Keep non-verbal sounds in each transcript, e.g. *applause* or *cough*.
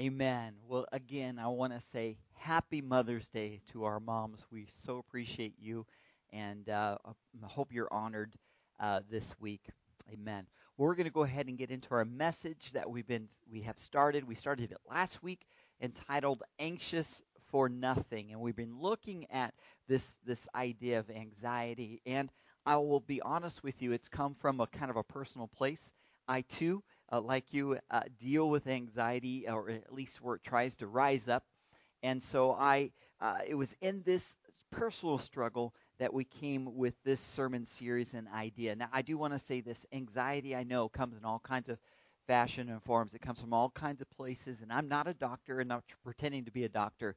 Amen. Well, again, I want to say happy Mother's Day to our moms. We so appreciate you, and uh, I hope you're honored uh, this week. Amen. We're going to go ahead and get into our message that we've been we have started. We started it last week, entitled "Anxious for Nothing," and we've been looking at this this idea of anxiety. And I will be honest with you, it's come from a kind of a personal place. I too uh, like you, uh, deal with anxiety, or at least where it tries to rise up. And so I, uh, it was in this personal struggle that we came with this sermon series and idea. Now, I do want to say this anxiety, I know, comes in all kinds of fashion and forms. It comes from all kinds of places, and I'm not a doctor and not pretending to be a doctor.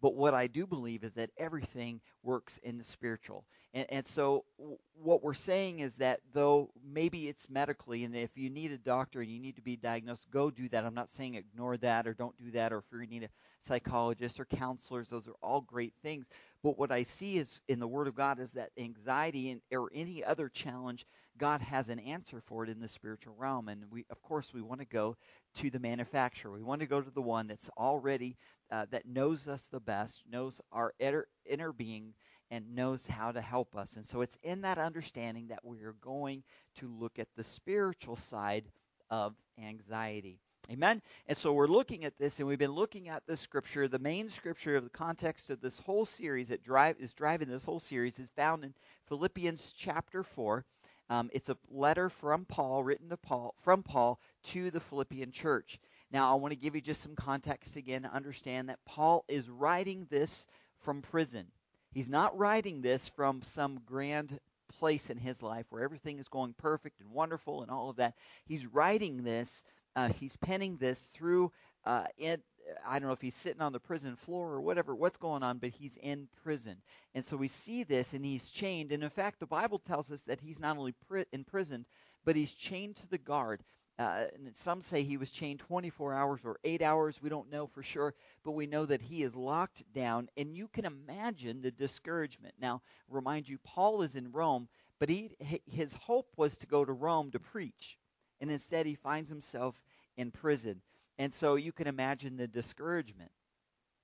But what I do believe is that everything works in the spiritual. And, and so w- what we're saying is that though maybe it's medically, and if you need a doctor and you need to be diagnosed, go do that. I'm not saying ignore that or don't do that, or if you need a psychologist or counselors, those are all great things. But what I see is in the Word of God is that anxiety and, or any other challenge, God has an answer for it in the spiritual realm. And we, of course, we want to go to the manufacturer. We want to go to the one that's already uh, that knows us the best, knows our inner, inner being, and knows how to help us. And so it's in that understanding that we are going to look at the spiritual side of anxiety. Amen. And so we're looking at this, and we've been looking at this scripture. The main scripture of the context of this whole series that drive is driving this whole series is found in Philippians chapter four. Um, it's a letter from Paul, written to Paul from Paul to the Philippian church. Now, I want to give you just some context again to understand that Paul is writing this from prison. He's not writing this from some grand place in his life where everything is going perfect and wonderful and all of that. He's writing this, uh, he's penning this through uh, it. I don't know if he's sitting on the prison floor or whatever, what's going on, but he's in prison. And so we see this, and he's chained. And in fact, the Bible tells us that he's not only pri- imprisoned, but he's chained to the guard. Uh, and some say he was chained 24 hours or 8 hours. We don't know for sure, but we know that he is locked down. And you can imagine the discouragement. Now, remind you, Paul is in Rome, but he, his hope was to go to Rome to preach. And instead, he finds himself in prison. And so you can imagine the discouragement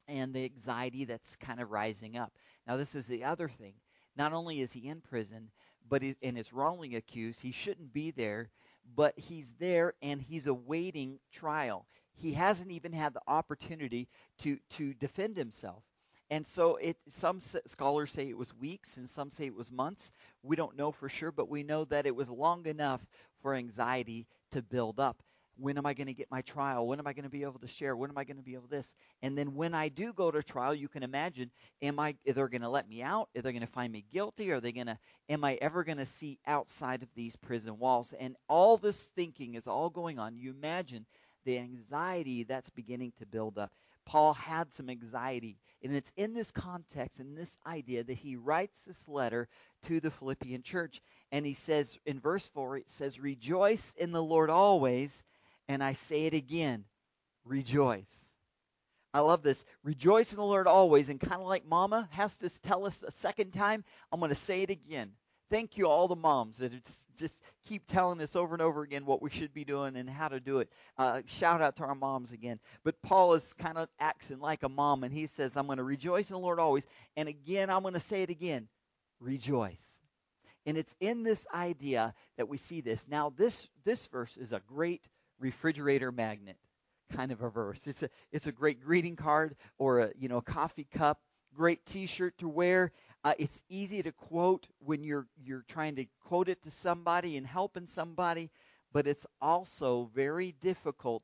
and the anxiety that's kind of rising up. Now, this is the other thing. Not only is he in prison, but he, and is wrongly accused, he shouldn't be there but he's there and he's awaiting trial. He hasn't even had the opportunity to to defend himself. And so it some scholars say it was weeks and some say it was months. We don't know for sure, but we know that it was long enough for anxiety to build up. When am I going to get my trial? When am I going to be able to share? When am I going to be able to this? And then when I do go to trial, you can imagine, am I they're going to let me out? Are they going to find me guilty? Are they going to am I ever going to see outside of these prison walls? And all this thinking is all going on. You imagine the anxiety that's beginning to build up. Paul had some anxiety, and it's in this context in this idea that he writes this letter to the Philippian church. And he says in verse 4, it says, Rejoice in the Lord always. And I say it again rejoice. I love this. Rejoice in the Lord always. And kind of like Mama has to tell us a second time, I'm going to say it again. Thank you, all the moms that just keep telling us over and over again what we should be doing and how to do it. Uh, shout out to our moms again. But Paul is kind of acting like a mom, and he says, I'm going to rejoice in the Lord always. And again, I'm going to say it again rejoice. And it's in this idea that we see this. Now, this, this verse is a great refrigerator magnet kind of a verse. It's a it's a great greeting card or a you know a coffee cup. Great T-shirt to wear. Uh, it's easy to quote when you're you're trying to quote it to somebody and helping somebody, but it's also very difficult,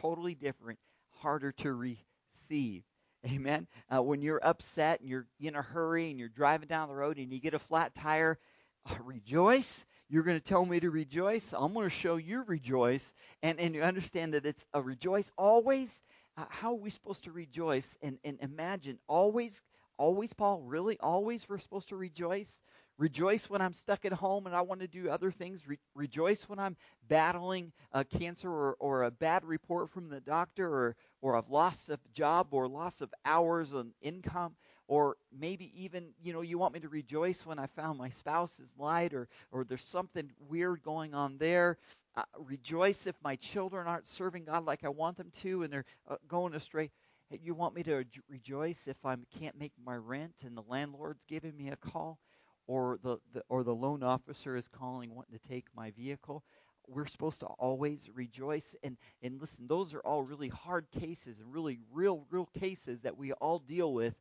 totally different, harder to receive. *laughs* Amen. Uh, when you're upset and you're in a hurry and you're driving down the road and you get a flat tire, *laughs* rejoice you're going to tell me to rejoice. I'm going to show you rejoice. And, and you understand that it's a rejoice always. Uh, how are we supposed to rejoice? And, and imagine always, always, Paul, really, always we're supposed to rejoice? Rejoice when I'm stuck at home and I want to do other things. Re- rejoice when I'm battling a cancer or, or a bad report from the doctor or, or I've lost a job or loss of hours and income or maybe even you know you want me to rejoice when i found my spouse is lied or or there's something weird going on there uh, rejoice if my children aren't serving God like I want them to and they're uh, going astray. You want me to rejoice if I can't make my rent and the landlord's giving me a call, or the, the or the loan officer is calling wanting to take my vehicle? We're supposed to always rejoice and and listen. Those are all really hard cases and really real real cases that we all deal with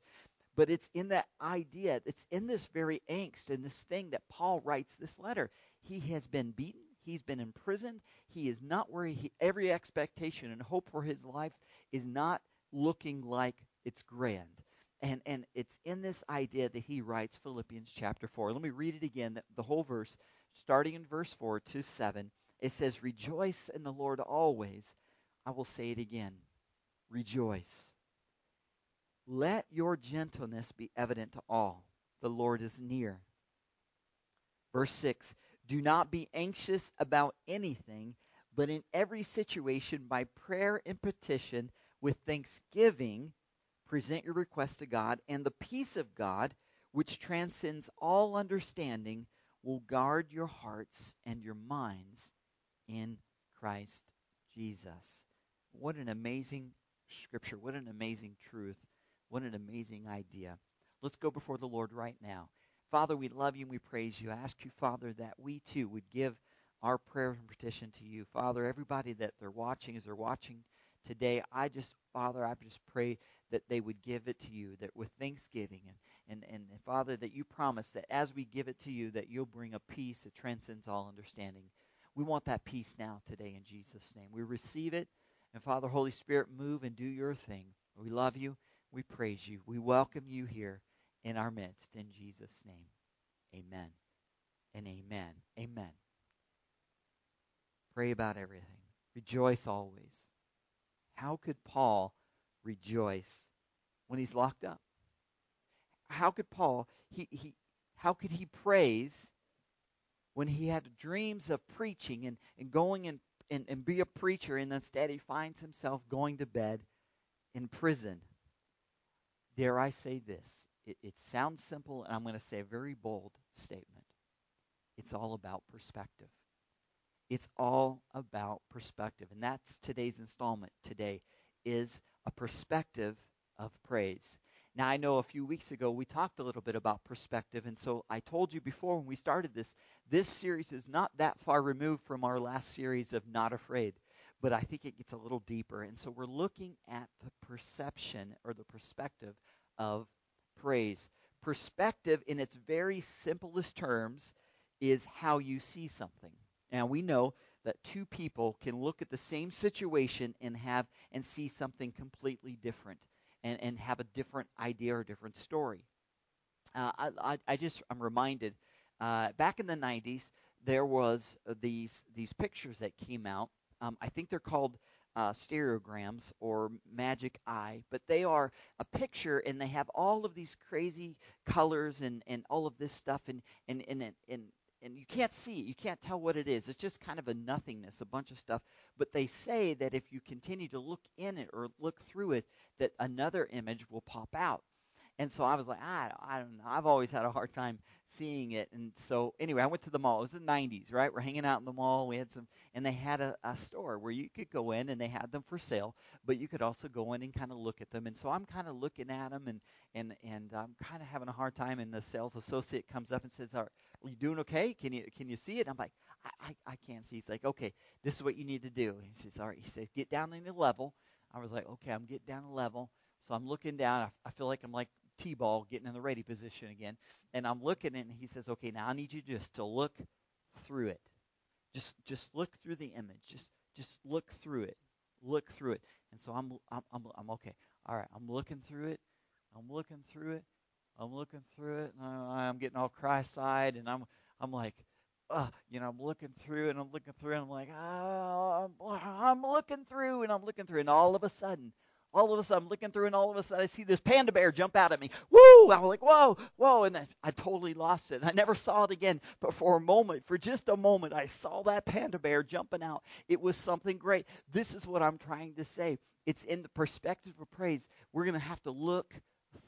but it's in that idea, it's in this very angst and this thing that Paul writes this letter. He has been beaten, he's been imprisoned, he is not where he, every expectation and hope for his life is not looking like it's grand. And, and it's in this idea that he writes Philippians chapter 4. Let me read it again, the, the whole verse, starting in verse 4 to 7. It says, Rejoice in the Lord always. I will say it again. Rejoice. Let your gentleness be evident to all. The Lord is near. Verse 6 Do not be anxious about anything, but in every situation, by prayer and petition, with thanksgiving, present your requests to God, and the peace of God, which transcends all understanding, will guard your hearts and your minds in Christ Jesus. What an amazing scripture. What an amazing truth. What an amazing idea. Let's go before the Lord right now. Father, we love you and we praise you. I ask you, Father, that we too would give our prayer and petition to you. Father, everybody that they're watching, as they're watching today, I just, Father, I just pray that they would give it to you, that with thanksgiving and, and, and, Father, that you promise that as we give it to you, that you'll bring a peace that transcends all understanding. We want that peace now today in Jesus' name. We receive it. And Father, Holy Spirit, move and do your thing. We love you. We praise you. We welcome you here in our midst. In Jesus' name, amen and amen. Amen. Pray about everything. Rejoice always. How could Paul rejoice when he's locked up? How could Paul, he, he, how could he praise when he had dreams of preaching and, and going and, and, and be a preacher, and instead he finds himself going to bed in prison? Dare I say this? It, it sounds simple, and I'm going to say a very bold statement. It's all about perspective. It's all about perspective. And that's today's installment today is a perspective of praise. Now, I know a few weeks ago we talked a little bit about perspective, and so I told you before when we started this, this series is not that far removed from our last series of Not Afraid, but I think it gets a little deeper. And so we're looking at the perception or the perspective of praise. Perspective, in its very simplest terms, is how you see something. Now, we know that two people can look at the same situation and have and see something completely different and, and have a different idea or different story. Uh, I, I, I, just I'm reminded uh, back in the 90s there was these these pictures that came out. Um, I think they're called uh, stereograms or magic eye, but they are a picture and they have all of these crazy colors and, and all of this stuff and, and, and, and, and you can't see it. You can't tell what it is. It's just kind of a nothingness, a bunch of stuff. But they say that if you continue to look in it or look through it, that another image will pop out. And so I was like, I, I don't know. I've always had a hard time seeing it. And so anyway, I went to the mall. It was the 90s, right? We're hanging out in the mall. We had some, and they had a, a store where you could go in and they had them for sale, but you could also go in and kind of look at them. And so I'm kind of looking at them and and and I'm kind of having a hard time. And the sales associate comes up and says, "Are, are you doing okay? Can you can you see it?" I'm like, I, I I can't see. He's like, "Okay, this is what you need to do." He says, "All right." He says, "Get down in the level." I was like, "Okay, I'm getting down a level." So I'm looking down. I, I feel like I'm like T-ball getting in the ready position again. And I'm looking and he says, okay, now I need you just to look through it. Just just look through the image. Just just look through it. Look through it. And so I'm I'm I'm, I'm okay. All right, I'm looking through it. I'm looking through it. I'm looking through it. And I'm getting all cross-eyed and I'm I'm like, uh, you know, I'm looking through and I'm looking through and I'm like, oh, I'm, I'm looking through and I'm looking through and all of a sudden all of a sudden I'm looking through and all of a sudden I see this panda bear jump out at me. Woo! I was like, whoa, whoa, and I totally lost it. I never saw it again. But for a moment, for just a moment, I saw that panda bear jumping out. It was something great. This is what I'm trying to say. It's in the perspective of praise. We're going to have to look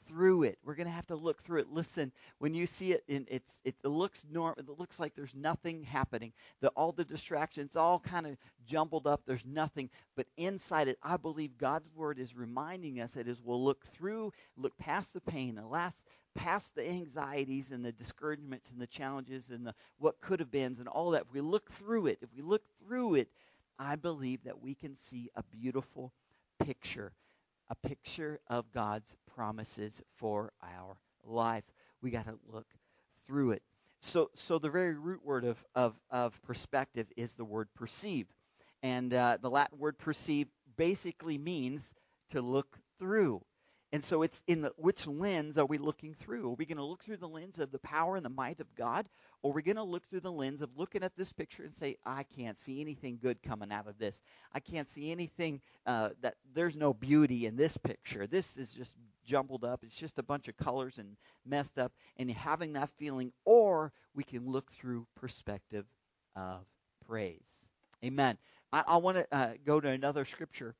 through it. We're going to have to look through it. Listen, when you see it, it's it looks norm, it looks like there's nothing happening. The, all the distractions, all kind of jumbled up. There's nothing, but inside it, I believe God's word is reminding us that as we'll look through, look past the pain, the last past the anxieties and the discouragements and the challenges and the what could have beens and all that. If we look through it, if we look through it, I believe that we can see a beautiful picture a picture of God's promises for our life. We got to look through it. So, so the very root word of, of, of perspective is the word perceive. And uh, the Latin word perceive basically means to look through. And so it's in the which lens are we looking through? Are we going to look through the lens of the power and the might of God? Or are we going to look through the lens of looking at this picture and say, I can't see anything good coming out of this. I can't see anything uh, that there's no beauty in this picture. This is just jumbled up. It's just a bunch of colors and messed up. And having that feeling, or we can look through perspective of praise. Amen. I, I want to uh, go to another scripture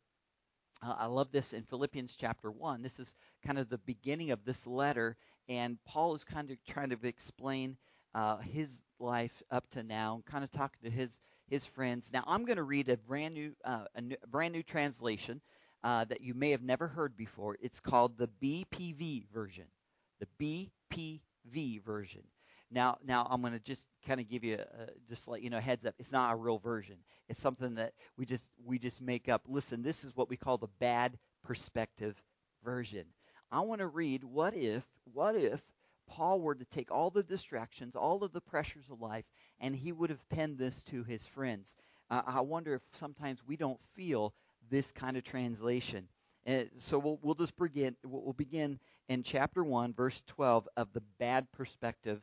uh, I love this in Philippians chapter 1. This is kind of the beginning of this letter, and Paul is kind of trying to explain uh, his life up to now, and kind of talking to his his friends. Now, I'm going to read a brand new, uh, a, new brand new translation uh, that you may have never heard before. It's called the BPV version. The BPV version. Now, now I'm going to just kind of give you a, just let you know heads up. It's not a real version. It's something that we just we just make up. Listen, this is what we call the bad perspective version. I want to read what if what if Paul were to take all the distractions, all of the pressures of life, and he would have penned this to his friends. Uh, I wonder if sometimes we don't feel this kind of translation. Uh, so we'll, we'll just begin. We'll begin in chapter one, verse 12 of the bad perspective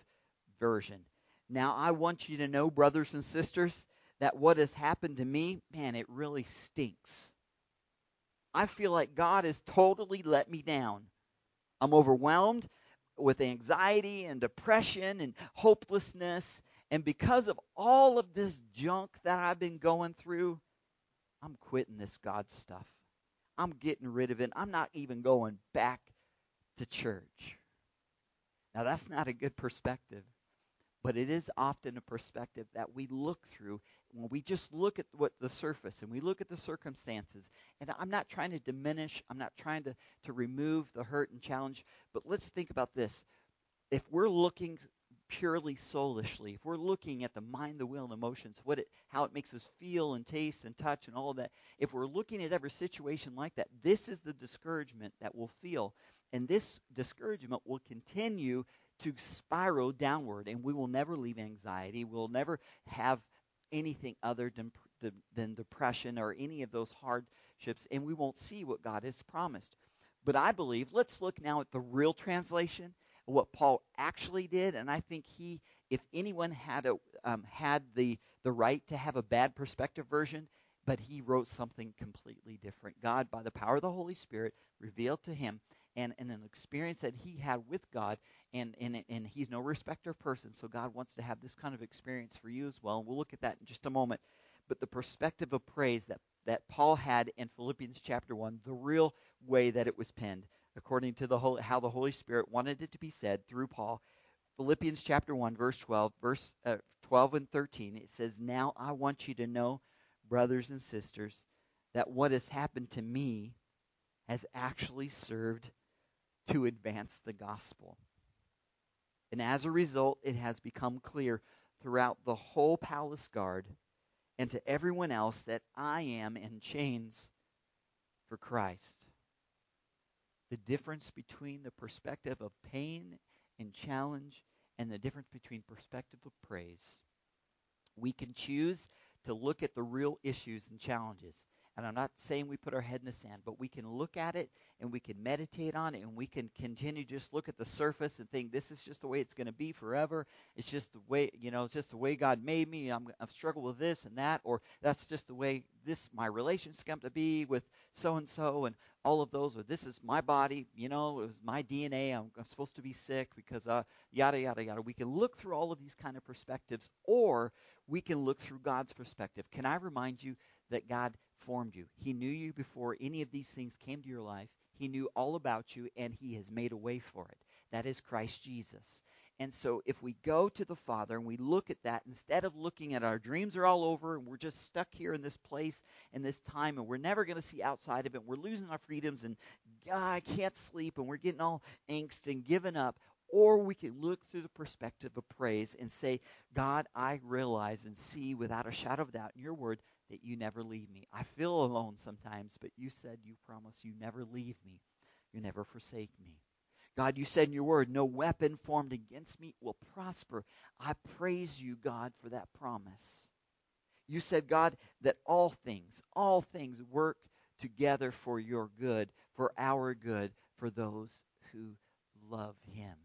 version. Now, I want you to know, brothers and sisters, that what has happened to me, man, it really stinks. I feel like God has totally let me down. I'm overwhelmed with anxiety and depression and hopelessness. And because of all of this junk that I've been going through, I'm quitting this God stuff. I'm getting rid of it. I'm not even going back to church. Now, that's not a good perspective. But it is often a perspective that we look through when we just look at what the surface and we look at the circumstances. And I'm not trying to diminish, I'm not trying to, to remove the hurt and challenge, but let's think about this. If we're looking purely soulishly, if we're looking at the mind, the will, and emotions, what it, how it makes us feel and taste and touch and all of that, if we're looking at every situation like that, this is the discouragement that we'll feel. And this discouragement will continue to spiral downward, and we will never leave anxiety. We'll never have anything other than, than depression or any of those hardships, and we won't see what God has promised. But I believe, let's look now at the real translation, what Paul actually did, and I think he, if anyone had a, um, had the the right to have a bad perspective version, but he wrote something completely different. God, by the power of the Holy Spirit, revealed to him and, and an experience that he had with God, and, and, and he's no respecter of persons, so God wants to have this kind of experience for you as well, and we'll look at that in just a moment. But the perspective of praise that, that Paul had in Philippians chapter 1, the real way that it was penned, according to the Holy, how the Holy Spirit wanted it to be said through Paul, Philippians chapter 1, verse 12, verse uh, 12 and 13, it says, Now I want you to know, brothers and sisters, that what has happened to me has actually served to advance the gospel. And as a result, it has become clear throughout the whole palace guard and to everyone else that I am in chains for Christ. The difference between the perspective of pain and challenge and the difference between perspective of praise. We can choose to look at the real issues and challenges and I'm not saying we put our head in the sand, but we can look at it and we can meditate on it and we can continue just look at the surface and think this is just the way it's going to be forever. It's just the way, you know, it's just the way God made me. I'm, I've struggled with this and that, or that's just the way this, my relationship's come to be with so and so and all of those, or this is my body, you know, it was my DNA. I'm, I'm supposed to be sick because, uh, yada, yada, yada. We can look through all of these kind of perspectives, or we can look through God's perspective. Can I remind you that God formed you. He knew you before any of these things came to your life. He knew all about you, and He has made a way for it. That is Christ Jesus. And so if we go to the Father and we look at that, instead of looking at our dreams are all over and we're just stuck here in this place and this time and we're never going to see outside of it, we're losing our freedoms and God, I can't sleep and we're getting all angst and given up, or we can look through the perspective of praise and say, God, I realize and see without a shadow of doubt in your word that you never leave me. I feel alone sometimes, but you said you promise you never leave me. You never forsake me. God, you said in your word, no weapon formed against me will prosper. I praise you, God, for that promise. You said, God, that all things, all things work together for your good, for our good, for those who love him.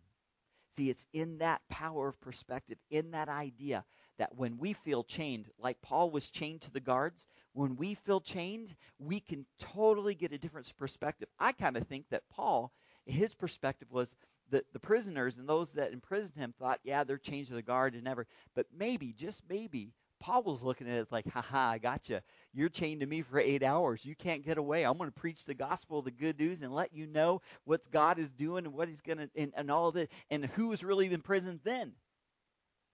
See, it's in that power of perspective, in that idea that when we feel chained, like Paul was chained to the guards, when we feel chained, we can totally get a different perspective. I kind of think that Paul his perspective was that the prisoners and those that imprisoned him thought, yeah, they're chained to the guard and never. But maybe, just maybe, Paul was looking at it like, haha, I got you. You're chained to me for eight hours. You can't get away. I'm going to preach the gospel, the good news, and let you know what God is doing and what He's going to, and, and all of it, and who was really in prison then.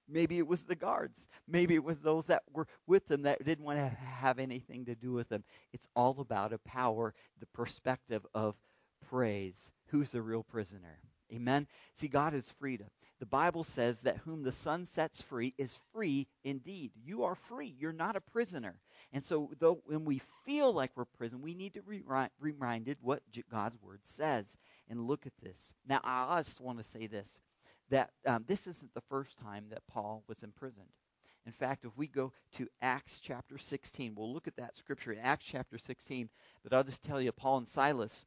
Maybe it was the guards. Maybe it was those that were with them that didn't want to have anything to do with them. It's all about a power, the perspective of praise who's the real prisoner. Amen. See, God is freedom. The Bible says that whom the Son sets free is free indeed. You are free. You're not a prisoner. And so, though when we feel like we're prison, we need to be reminded what God's word says. And look at this. Now, I just want to say this: that um, this isn't the first time that Paul was imprisoned. In fact, if we go to Acts chapter 16, we'll look at that scripture in Acts chapter 16. But I'll just tell you, Paul and Silas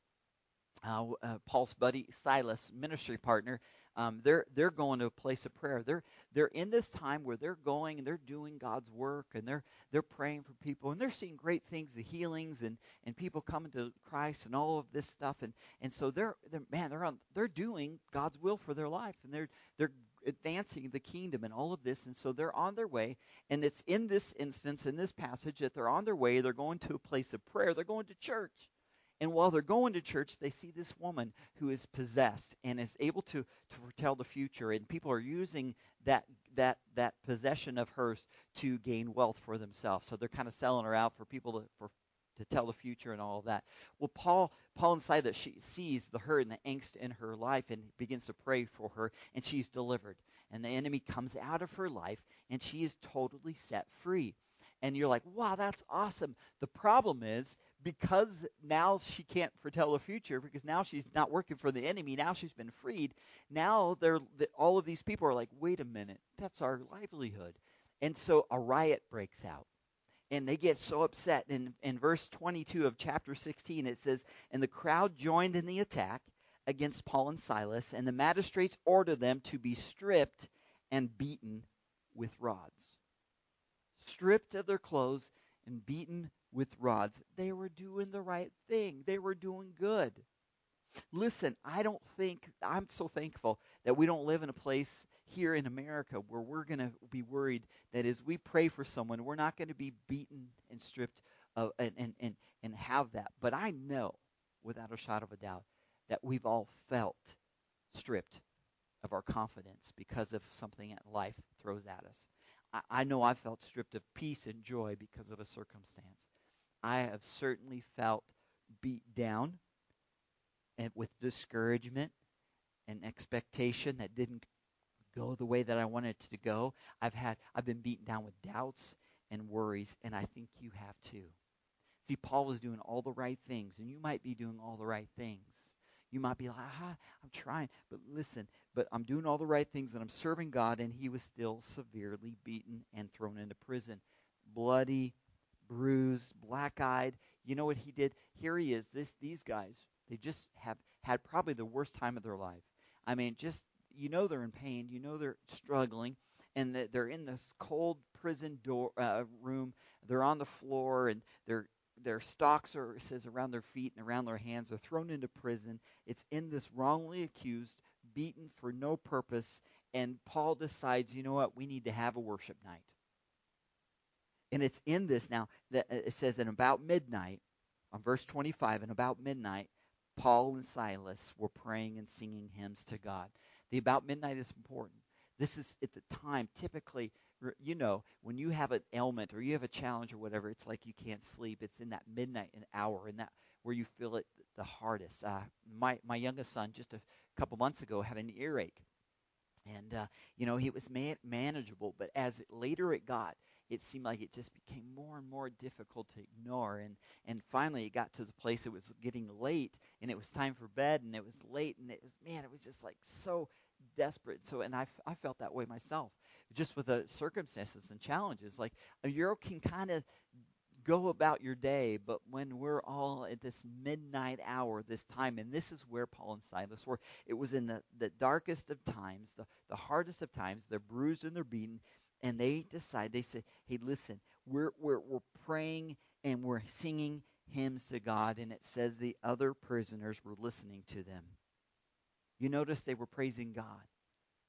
uh, uh, Paul's buddy Silas, ministry partner, um, they're they're going to a place of prayer. They're they're in this time where they're going and they're doing God's work and they're they're praying for people and they're seeing great things, the healings and and people coming to Christ and all of this stuff. And and so they're they're man they're on they're doing God's will for their life and they're they're advancing the kingdom and all of this. And so they're on their way and it's in this instance in this passage that they're on their way. They're going to a place of prayer. They're going to church and while they're going to church, they see this woman who is possessed and is able to, to foretell the future. And people are using that, that, that possession of hers to gain wealth for themselves. So they're kind of selling her out for people to, for, to tell the future and all of that. Well, Paul, Paul inside that she sees the hurt and the angst in her life and begins to pray for her, and she's delivered. And the enemy comes out of her life, and she is totally set free and you're like, wow, that's awesome. The problem is because now she can't foretell the future because now she's not working for the enemy. Now she's been freed. Now they're all of these people are like, wait a minute, that's our livelihood. And so a riot breaks out. And they get so upset. In, in verse 22 of chapter 16, it says, And the crowd joined in the attack against Paul and Silas, and the magistrates ordered them to be stripped and beaten with rods stripped of their clothes and beaten with rods. They were doing the right thing, they were doing good. Listen, I don't think, I'm so thankful that we don't live in a place here in America where we're going to be worried that as we pray for someone, we're not going to be beaten and stripped of, and, and, and, and have that. But I know, without a shadow of a doubt, that we've all felt stripped of our confidence because of something that life throws at us. I, I know I've felt stripped of peace and joy because of a circumstance. I have certainly felt beat down and with discouragement and expectation that didn't go the way that I wanted it to go. I've had I've been beaten down with doubts and worries, and I think you have too. See, Paul was doing all the right things, and you might be doing all the right things. You might be like, ah, I'm trying. But listen, but I'm doing all the right things and I'm serving God, and he was still severely beaten and thrown into prison. Bloody, bruised, black eyed. You know what he did? Here he is. This these guys, they just have had probably the worst time of their life. I mean, just you know they're in pain, you know they're struggling, and they're in this cold prison door uh, room. They're on the floor and they're their stocks are says around their feet and around their hands They're thrown into prison it's in this wrongly accused beaten for no purpose and paul decides you know what we need to have a worship night and it's in this now that uh, it says that about midnight on verse 25 and about midnight Paul and Silas were praying and singing hymns to God. The about midnight is important. This is at the time, typically, you know, when you have an ailment or you have a challenge or whatever, it's like you can't sleep. It's in that midnight hour, and that where you feel it the hardest. Uh, my my youngest son, just a couple months ago, had an earache, and uh, you know, he was man- manageable. But as it, later it got, it seemed like it just became more and more difficult to ignore. And and finally, it got to the place it was getting late, and it was time for bed, and it was late, and it was man, it was just like so desperate. So, and I, I felt that way myself, just with the circumstances and challenges. Like a can kind of go about your day, but when we're all at this midnight hour, this time, and this is where Paul and Silas were, it was in the, the darkest of times, the, the hardest of times, they're bruised and they're beaten, and they decide, they say, hey, listen, we're, we're, we're praying and we're singing hymns to God, and it says the other prisoners were listening to them. You notice they were praising God.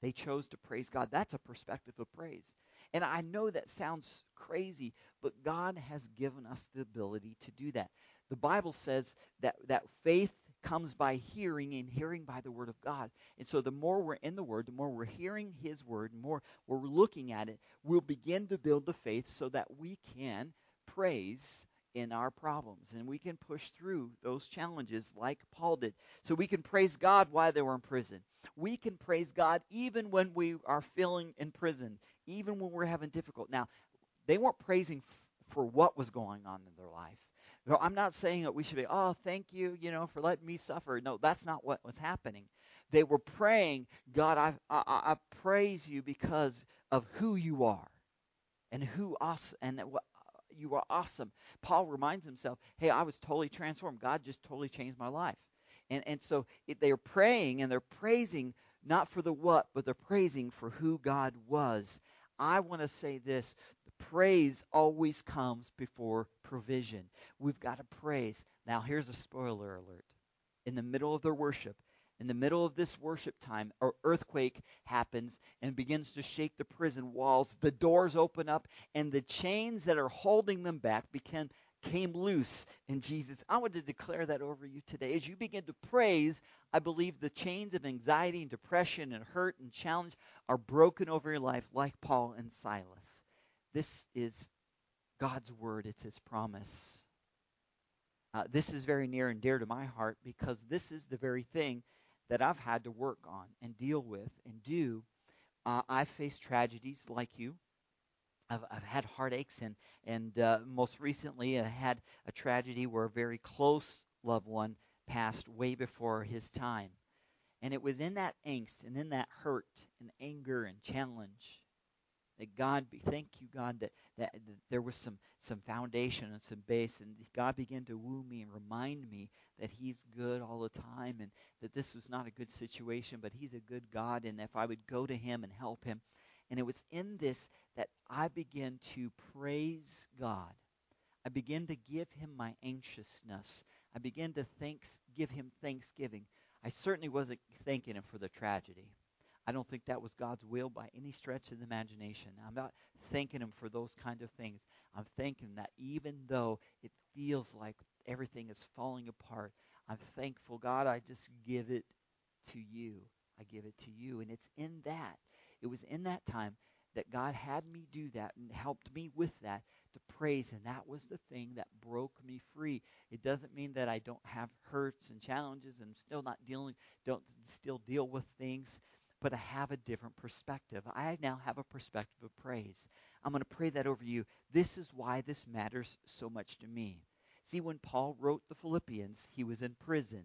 They chose to praise God. That's a perspective of praise. And I know that sounds crazy, but God has given us the ability to do that. The Bible says that, that faith comes by hearing and hearing by the word of God. And so the more we're in the word, the more we're hearing his word, the more we're looking at it, we'll begin to build the faith so that we can praise in our problems and we can push through those challenges like Paul did. So we can praise God while they were in prison. We can praise God even when we are feeling in prison, even when we're having difficult. Now, they weren't praising f- for what was going on in their life. No, I'm not saying that we should be, oh, thank you, you know, for letting me suffer. No, that's not what was happening. They were praying, God, I, I, I praise you because of who you are and who us and what you are awesome. Paul reminds himself, hey, I was totally transformed. God just totally changed my life. And, and so it, they're praying and they're praising not for the what, but they're praising for who God was. I want to say this praise always comes before provision. We've got to praise. Now, here's a spoiler alert. In the middle of their worship, in the middle of this worship time, an earthquake happens and begins to shake the prison walls. The doors open up, and the chains that are holding them back became, came loose in Jesus. I want to declare that over you today. As you begin to praise, I believe the chains of anxiety and depression and hurt and challenge are broken over your life, like Paul and Silas. This is God's word, it's his promise. Uh, this is very near and dear to my heart because this is the very thing that I've had to work on and deal with and do. Uh, I've faced tragedies like you. I've, I've had heartaches, and and uh, most recently, I had a tragedy where a very close loved one passed way before his time, and it was in that angst and in that hurt and anger and challenge that God thank you God that, that that there was some some foundation and some base and God began to woo me and remind me that he's good all the time and that this was not a good situation but he's a good God and if I would go to him and help him. And it was in this that I began to praise God. I began to give him my anxiousness. I began to thanks give him thanksgiving. I certainly wasn't thanking him for the tragedy I don't think that was God's will by any stretch of the imagination. I'm not thanking Him for those kind of things. I'm thanking that even though it feels like everything is falling apart, I'm thankful, God, I just give it to you. I give it to you. And it's in that, it was in that time that God had me do that and helped me with that to praise. And that was the thing that broke me free. It doesn't mean that I don't have hurts and challenges and still not dealing, don't still deal with things but I have a different perspective. I now have a perspective of praise. I'm going to pray that over you. This is why this matters so much to me. See, when Paul wrote the Philippians, he was in prison,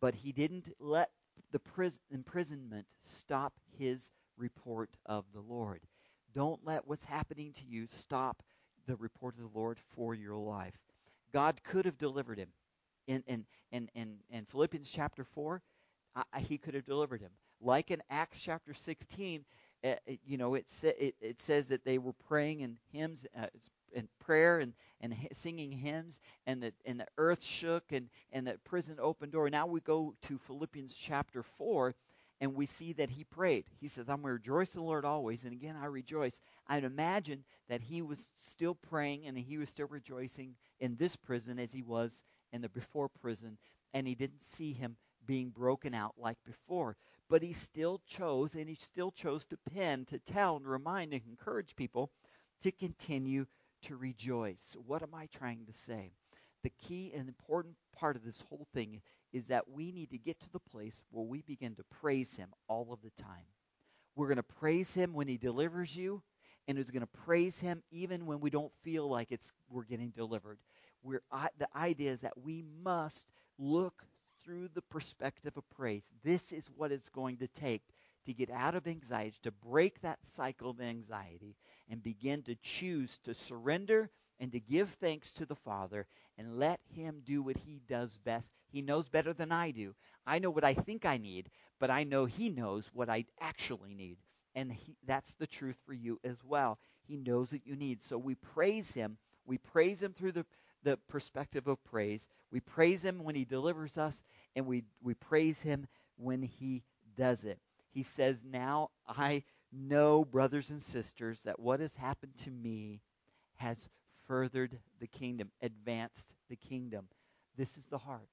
but he didn't let the pris- imprisonment stop his report of the Lord. Don't let what's happening to you stop the report of the Lord for your life. God could have delivered him. In, in, in, in, in Philippians chapter 4, uh, he could have delivered him like in Acts chapter 16, uh, it, you know, it, it, it says that they were praying in hymns uh, and prayer and, and singing hymns, and the, and the earth shook and, and the prison opened door. Now we go to Philippians chapter 4, and we see that he prayed. He says, I'm going to rejoice in the Lord always. And again, I rejoice. I'd imagine that he was still praying and he was still rejoicing in this prison as he was in the before prison and he didn't see him being broken out like before. But he still chose, and he still chose to pen, to tell, and remind and encourage people to continue to rejoice. What am I trying to say? The key and important part of this whole thing is that we need to get to the place where we begin to praise him all of the time. We're going to praise him when he delivers you, and we're going to praise him even when we don't feel like it's we're getting delivered. We're, the idea is that we must look through the perspective of praise. This is what it's going to take to get out of anxiety, to break that cycle of anxiety, and begin to choose to surrender and to give thanks to the Father and let Him do what He does best. He knows better than I do. I know what I think I need, but I know He knows what I actually need. And he, that's the truth for you as well. He knows what you need. So we praise Him. We praise Him through the, the perspective of praise. We praise Him when He delivers us, and we, we praise Him when He does it. He says, Now I know, brothers and sisters, that what has happened to me has furthered the kingdom, advanced the kingdom. This is the heart.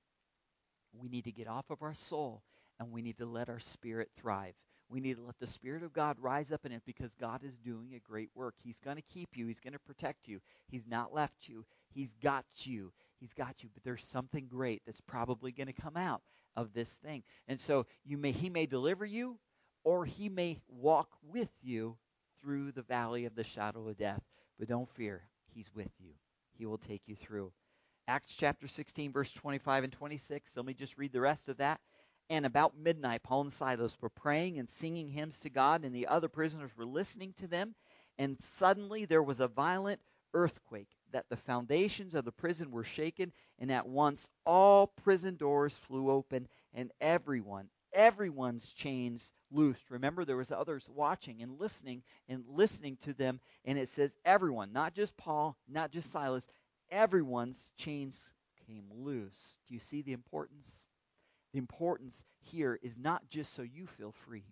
We need to get off of our soul and we need to let our spirit thrive. We need to let the Spirit of God rise up in it because God is doing a great work. He's going to keep you, He's going to protect you. He's not left you, He's got you. He's got you. But there's something great that's probably going to come out of this thing. And so you may He may deliver you, or He may walk with you through the valley of the shadow of death. But don't fear, He's with you. He will take you through. Acts chapter 16, verse 25 and 26. Let me just read the rest of that. And about midnight, Paul and Silas were praying and singing hymns to God, and the other prisoners were listening to them. And suddenly there was a violent earthquake, that the foundations of the prison were shaken, and at once all prison doors flew open, and everyone, everyone's chains loosed. Remember, there was others watching and listening and listening to them, and it says everyone, not just Paul, not just Silas, everyone's chains came loose. Do you see the importance? The importance here is not just so you feel free,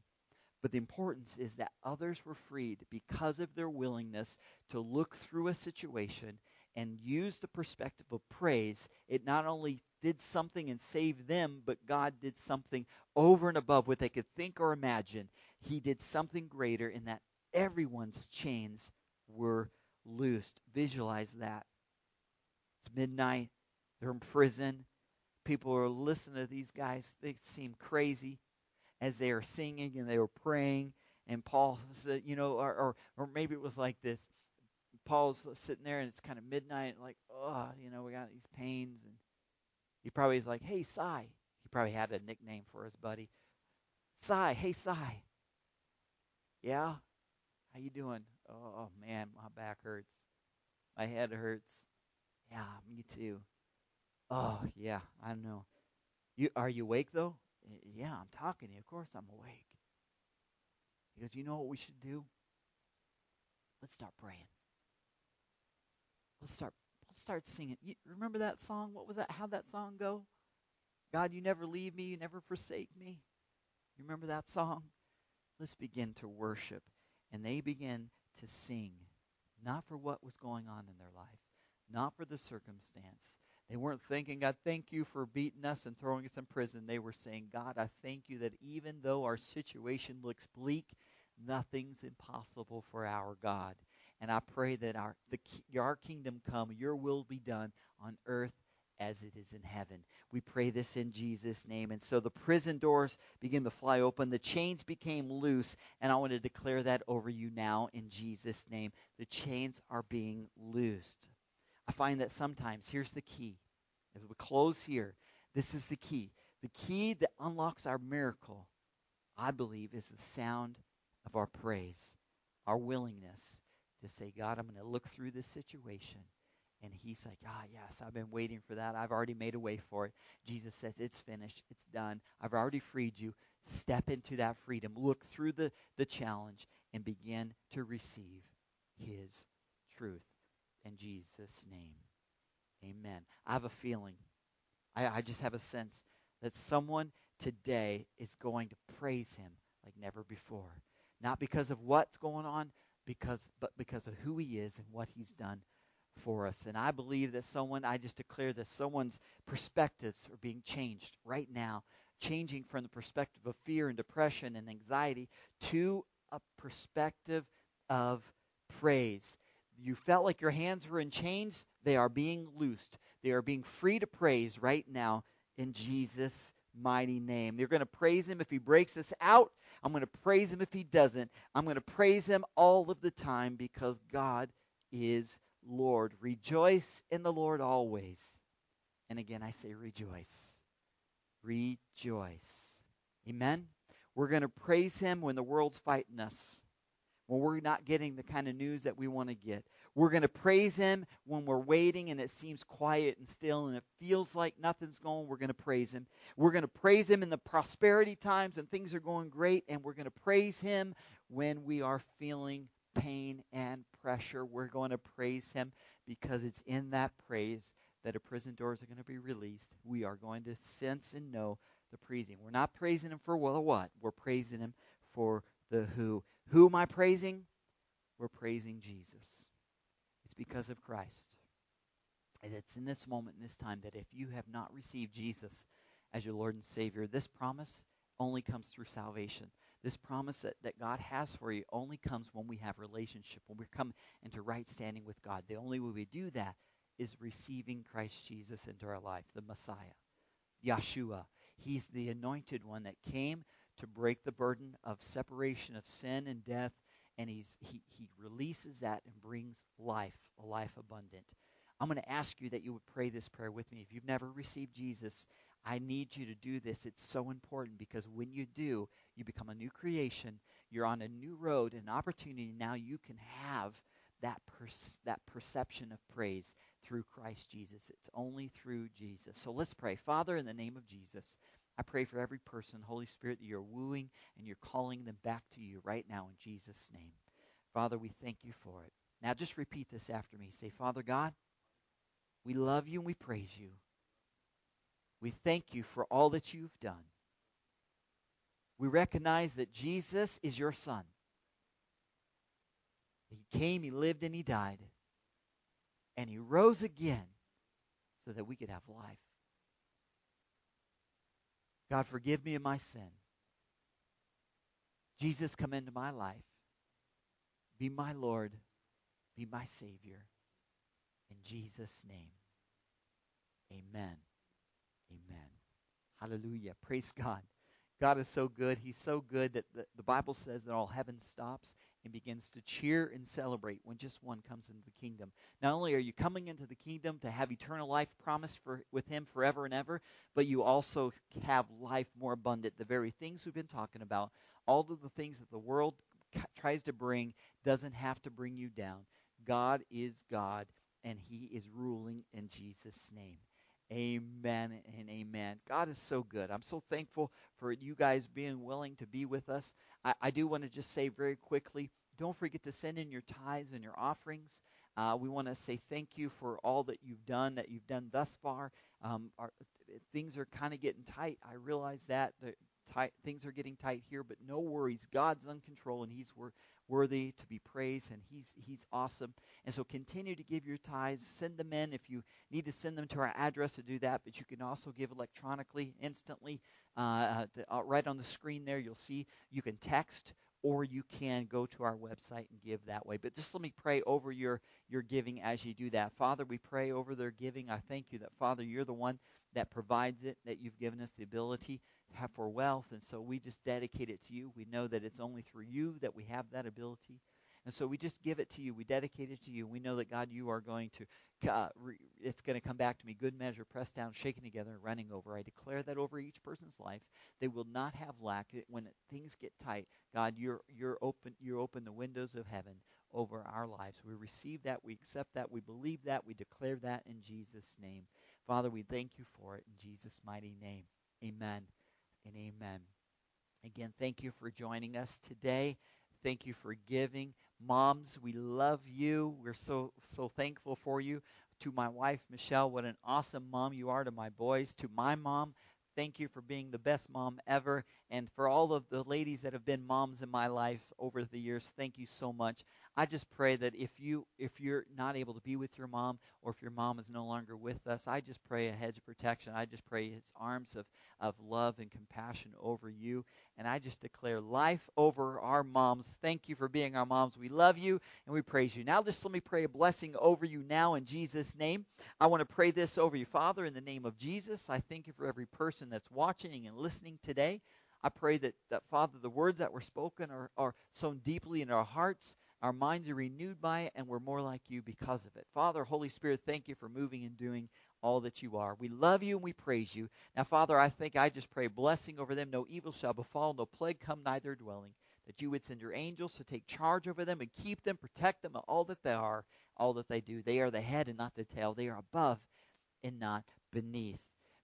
but the importance is that others were freed because of their willingness to look through a situation and use the perspective of praise. It not only did something and saved them, but God did something over and above what they could think or imagine. He did something greater in that everyone's chains were loosed. Visualize that. It's midnight. They're in prison people are listening to these guys. They seem crazy as they are singing and they were praying. And Paul said, you know, or, or, or maybe it was like this. Paul's sitting there and it's kind of midnight, like, oh, you know, we got these pains. And he probably is like, hey, Cy. He probably had a nickname for his buddy. Cy, hey, Cy. Yeah? How you doing? Oh, man, my back hurts. My head hurts. Yeah, me too. Oh, yeah, I know. You are you awake though? Yeah, I'm talking to you. Of course I'm awake. He goes, You know what we should do? Let's start praying. Let's start let's start singing. You remember that song? What was that? How'd that song go? God, you never leave me, you never forsake me. You remember that song? Let's begin to worship. And they begin to sing, not for what was going on in their life, not for the circumstance, they weren't thinking, God, thank you for beating us and throwing us in prison. They were saying, God, I thank you that even though our situation looks bleak, nothing's impossible for our God. And I pray that our, the, our kingdom come, your will be done on earth as it is in heaven. We pray this in Jesus' name. And so the prison doors begin to fly open, the chains became loose, and I want to declare that over you now in Jesus' name. The chains are being loosed. I find that sometimes, here's the key. As we close here, this is the key. The key that unlocks our miracle, I believe, is the sound of our praise, our willingness to say, God, I'm going to look through this situation. And he's like, ah, yes, I've been waiting for that. I've already made a way for it. Jesus says, it's finished. It's done. I've already freed you. Step into that freedom. Look through the, the challenge and begin to receive his truth in Jesus' name. Amen. I have a feeling, I, I just have a sense that someone today is going to praise him like never before. Not because of what's going on, because but because of who he is and what he's done for us. And I believe that someone, I just declare that someone's perspectives are being changed right now, changing from the perspective of fear and depression and anxiety to a perspective of praise. You felt like your hands were in chains, they are being loosed. They are being free to praise right now in Jesus' mighty name. You're going to praise him if he breaks us out. I'm going to praise him if he doesn't. I'm going to praise him all of the time because God is Lord. Rejoice in the Lord always. And again, I say rejoice. Rejoice. Amen. We're going to praise him when the world's fighting us when we're not getting the kind of news that we want to get. We're going to praise Him when we're waiting and it seems quiet and still and it feels like nothing's going. We're going to praise Him. We're going to praise Him in the prosperity times and things are going great. And we're going to praise Him when we are feeling pain and pressure. We're going to praise Him because it's in that praise that our prison doors are going to be released. We are going to sense and know the praising. We're not praising Him for what? We're praising Him for the who. Who am I praising? We're praising Jesus. It's because of Christ. And it's in this moment, in this time, that if you have not received Jesus as your Lord and Savior, this promise only comes through salvation. This promise that, that God has for you only comes when we have relationship, when we come into right standing with God. The only way we do that is receiving Christ Jesus into our life, the Messiah, Yeshua. He's the anointed one that came to break the burden of separation of sin and death, and he's, he, he releases that and brings life, a life abundant. I'm going to ask you that you would pray this prayer with me. If you've never received Jesus, I need you to do this. It's so important because when you do, you become a new creation. You're on a new road, an opportunity. Now you can have that, that perception of praise through Christ Jesus. It's only through Jesus. So let's pray. Father, in the name of Jesus, I pray for every person, Holy Spirit, that you're wooing and you're calling them back to you right now in Jesus' name. Father, we thank you for it. Now just repeat this after me. Say, Father God, we love you and we praise you. We thank you for all that you've done. We recognize that Jesus is your Son. He came, He lived, and He died. And He rose again so that we could have life. God, forgive me of my sin. Jesus, come into my life. Be my Lord. Be my Savior. In Jesus' name. Amen. Amen. Hallelujah. Praise God. God is so good. He's so good that the, the, Bible says that all heaven stops and begins to cheer and celebrate when just one comes into the kingdom. Not only are you coming into the kingdom to have eternal life promised for, with Him forever and ever, but you also have life more abundant. The very things we've been talking about, all of the things that the world tries to bring, doesn't have to bring you down. God is God, and He is ruling in Jesus' name. Amen and amen. God is so good. I'm so thankful for you guys being willing to be with us. I, I do want to just say very quickly don't forget to send in your tithes and your offerings. Uh, we want to say thank you for all that you've done, that you've done thus far. Um, our, things are kind of getting tight. I realize that. The, tight, things are getting tight here, but no worries. God's in control, and He's wor- worthy to be praised, and He's He's awesome. And so continue to give your tithes. Send them in if you need to send them to our address to do that, but you can also give electronically instantly. Uh, uh to, uh, right on the screen there, you'll see you can text or you can go to our website and give that way. But just let me pray over your, your giving as you do that. Father, we pray over their giving. I thank you that, Father, you're the one that provides it, that you've given us the ability for wealth. And so we just dedicate it to you. We know that it's only through you that we have that ability. And so we just give it to you. We dedicate it to you. We know that God, you are going to, uh, re, it's going to come back to me, good measure, pressed down, shaken together, running over. I declare that over each person's life. They will not have lack when things get tight. God, you're you're open. You open the windows of heaven over our lives. We receive that. We accept that. We believe that. We declare that in Jesus' name. Father, we thank you for it in Jesus' mighty name. Amen and amen. Again, thank you for joining us today. Thank you for giving. Moms, we love you. We're so so thankful for you. To my wife Michelle, what an awesome mom you are to my boys. To my mom, thank you for being the best mom ever. And for all of the ladies that have been moms in my life over the years, thank you so much. I just pray that if you if you're not able to be with your mom or if your mom is no longer with us, I just pray a hedge of protection. I just pray his arms of, of love and compassion over you. And I just declare life over our moms. Thank you for being our moms. We love you and we praise you. Now just let me pray a blessing over you now in Jesus' name. I want to pray this over you, Father, in the name of Jesus. I thank you for every person that's watching and listening today. I pray that, that Father, the words that were spoken are, are sown deeply in our hearts. Our minds are renewed by it, and we're more like you because of it. Father, Holy Spirit, thank you for moving and doing all that you are. We love you and we praise you. Now, Father, I think I just pray blessing over them. No evil shall befall, no plague come nigh their dwelling. That you would send your angels to take charge over them and keep them, protect them, all that they are, all that they do. They are the head and not the tail. They are above and not beneath.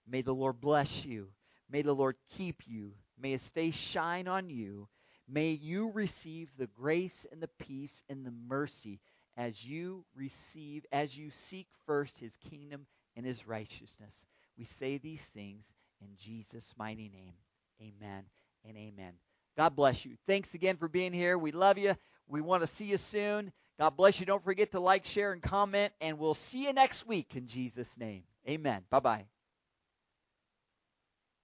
May the Lord bless you. May the Lord keep you. May his face shine on you. May you receive the grace and the peace and the mercy as you receive, as you seek first his kingdom and his righteousness. We say these things in Jesus' mighty name. Amen and amen. God bless you. Thanks again for being here. We love you. We want to see you soon. God bless you. Don't forget to like, share, and comment, and we'll see you next week in Jesus' name. Amen. Bye bye.